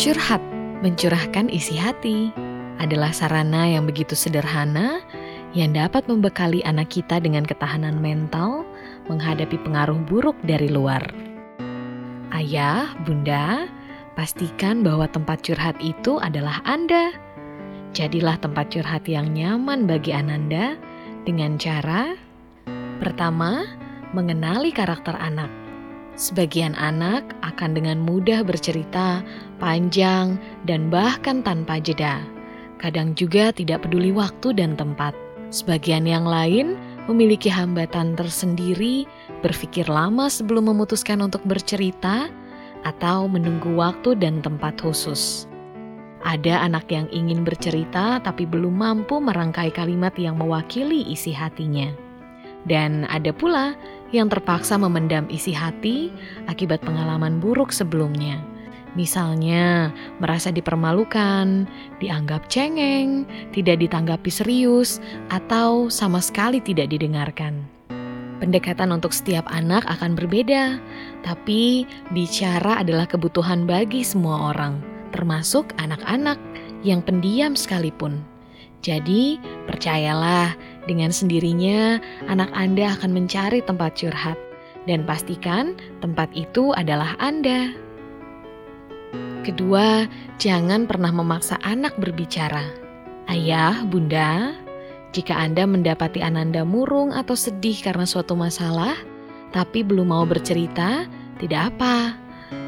Curhat, mencurahkan isi hati, adalah sarana yang begitu sederhana yang dapat membekali anak kita dengan ketahanan mental menghadapi pengaruh buruk dari luar. Ayah, bunda, pastikan bahwa tempat curhat itu adalah Anda. Jadilah tempat curhat yang nyaman bagi Ananda dengan cara pertama, mengenali karakter anak. Sebagian anak akan dengan mudah bercerita panjang dan bahkan tanpa jeda. Kadang juga tidak peduli waktu dan tempat. Sebagian yang lain memiliki hambatan tersendiri, berpikir lama sebelum memutuskan untuk bercerita, atau menunggu waktu dan tempat khusus. Ada anak yang ingin bercerita tapi belum mampu merangkai kalimat yang mewakili isi hatinya. Dan ada pula yang terpaksa memendam isi hati akibat pengalaman buruk sebelumnya. Misalnya, merasa dipermalukan, dianggap cengeng, tidak ditanggapi serius, atau sama sekali tidak didengarkan. Pendekatan untuk setiap anak akan berbeda, tapi bicara adalah kebutuhan bagi semua orang, termasuk anak-anak yang pendiam sekalipun. Jadi, percayalah, dengan sendirinya anak Anda akan mencari tempat curhat, dan pastikan tempat itu adalah Anda. Kedua, jangan pernah memaksa anak berbicara. Ayah, bunda, jika Anda mendapati Ananda murung atau sedih karena suatu masalah, tapi belum mau bercerita, tidak apa.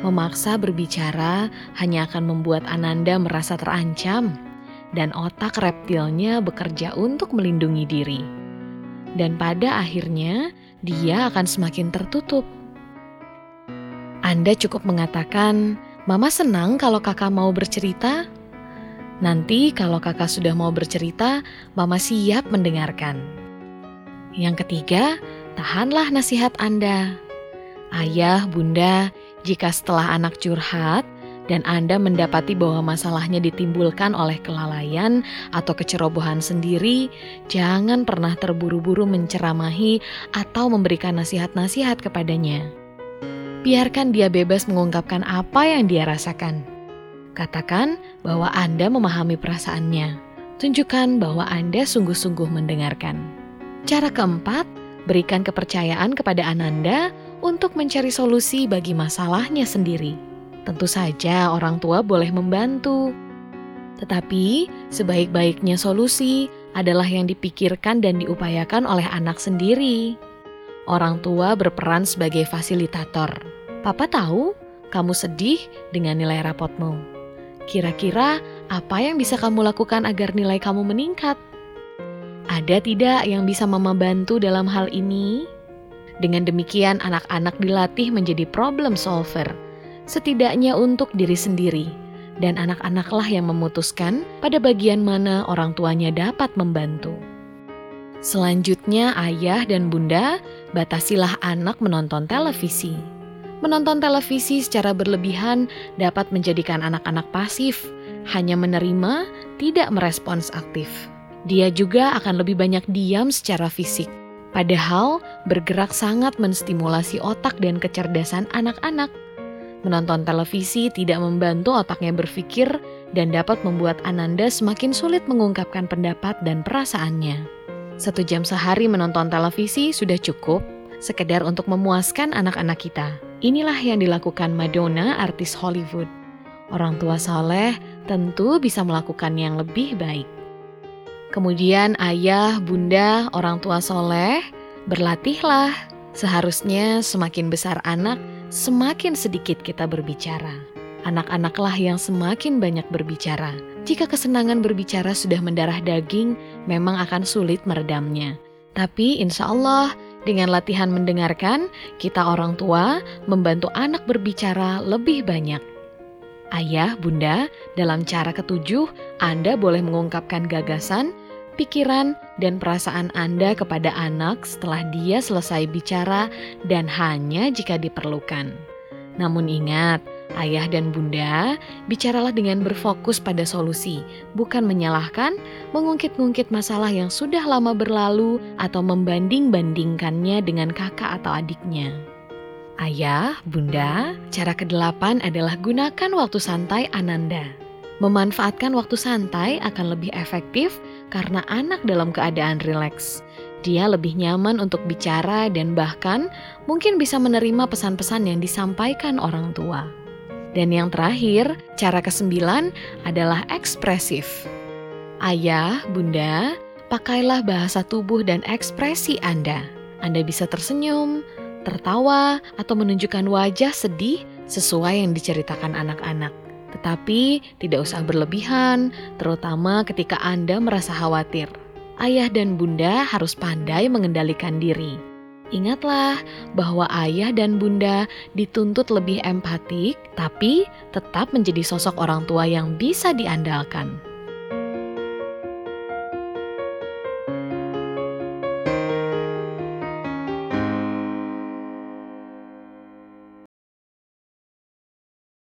Memaksa berbicara hanya akan membuat Ananda merasa terancam dan otak reptilnya bekerja untuk melindungi diri. Dan pada akhirnya, dia akan semakin tertutup. Anda cukup mengatakan, "Mama senang kalau kakak mau bercerita." Nanti, kalau kakak sudah mau bercerita, Mama siap mendengarkan. Yang ketiga, tahanlah nasihat Anda. Ayah, bunda, jika setelah anak curhat, dan Anda mendapati bahwa masalahnya ditimbulkan oleh kelalaian atau kecerobohan sendiri, jangan pernah terburu-buru menceramahi atau memberikan nasihat-nasihat kepadanya. Biarkan dia bebas mengungkapkan apa yang dia rasakan. Katakan bahwa Anda memahami perasaannya. Tunjukkan bahwa Anda sungguh-sungguh mendengarkan. Cara keempat, berikan kepercayaan kepada Ananda untuk mencari solusi bagi masalahnya sendiri. Tentu saja orang tua boleh membantu. Tetapi sebaik-baiknya solusi adalah yang dipikirkan dan diupayakan oleh anak sendiri. Orang tua berperan sebagai fasilitator. Papa tahu kamu sedih dengan nilai rapotmu. Kira-kira apa yang bisa kamu lakukan agar nilai kamu meningkat? Ada tidak yang bisa mama bantu dalam hal ini? Dengan demikian anak-anak dilatih menjadi problem solver setidaknya untuk diri sendiri, dan anak-anaklah yang memutuskan pada bagian mana orang tuanya dapat membantu. Selanjutnya, ayah dan bunda batasilah anak menonton televisi. Menonton televisi secara berlebihan dapat menjadikan anak-anak pasif, hanya menerima, tidak merespons aktif. Dia juga akan lebih banyak diam secara fisik. Padahal bergerak sangat menstimulasi otak dan kecerdasan anak-anak. Menonton televisi tidak membantu otaknya berpikir dan dapat membuat Ananda semakin sulit mengungkapkan pendapat dan perasaannya. Satu jam sehari menonton televisi sudah cukup, sekedar untuk memuaskan anak-anak kita. Inilah yang dilakukan Madonna, artis Hollywood. Orang tua soleh tentu bisa melakukan yang lebih baik. Kemudian ayah, bunda, orang tua soleh, berlatihlah. Seharusnya semakin besar anak, semakin sedikit kita berbicara. Anak-anaklah yang semakin banyak berbicara. Jika kesenangan berbicara sudah mendarah daging, memang akan sulit meredamnya. Tapi insya Allah, dengan latihan mendengarkan, kita orang tua membantu anak berbicara lebih banyak. Ayah, bunda, dalam cara ketujuh, Anda boleh mengungkapkan gagasan, pikiran, dan perasaan Anda kepada anak setelah dia selesai bicara dan hanya jika diperlukan. Namun ingat, ayah dan bunda, bicaralah dengan berfokus pada solusi, bukan menyalahkan, mengungkit-ungkit masalah yang sudah lama berlalu atau membanding-bandingkannya dengan kakak atau adiknya. Ayah, bunda, cara kedelapan adalah gunakan waktu santai Ananda. Memanfaatkan waktu santai akan lebih efektif karena anak dalam keadaan rileks. Dia lebih nyaman untuk bicara dan bahkan mungkin bisa menerima pesan-pesan yang disampaikan orang tua. Dan yang terakhir, cara kesembilan adalah ekspresif. Ayah, bunda, pakailah bahasa tubuh dan ekspresi Anda. Anda bisa tersenyum, tertawa, atau menunjukkan wajah sedih sesuai yang diceritakan anak-anak. Tetapi tidak usah berlebihan, terutama ketika Anda merasa khawatir. Ayah dan bunda harus pandai mengendalikan diri. Ingatlah bahwa ayah dan bunda dituntut lebih empatik, tapi tetap menjadi sosok orang tua yang bisa diandalkan.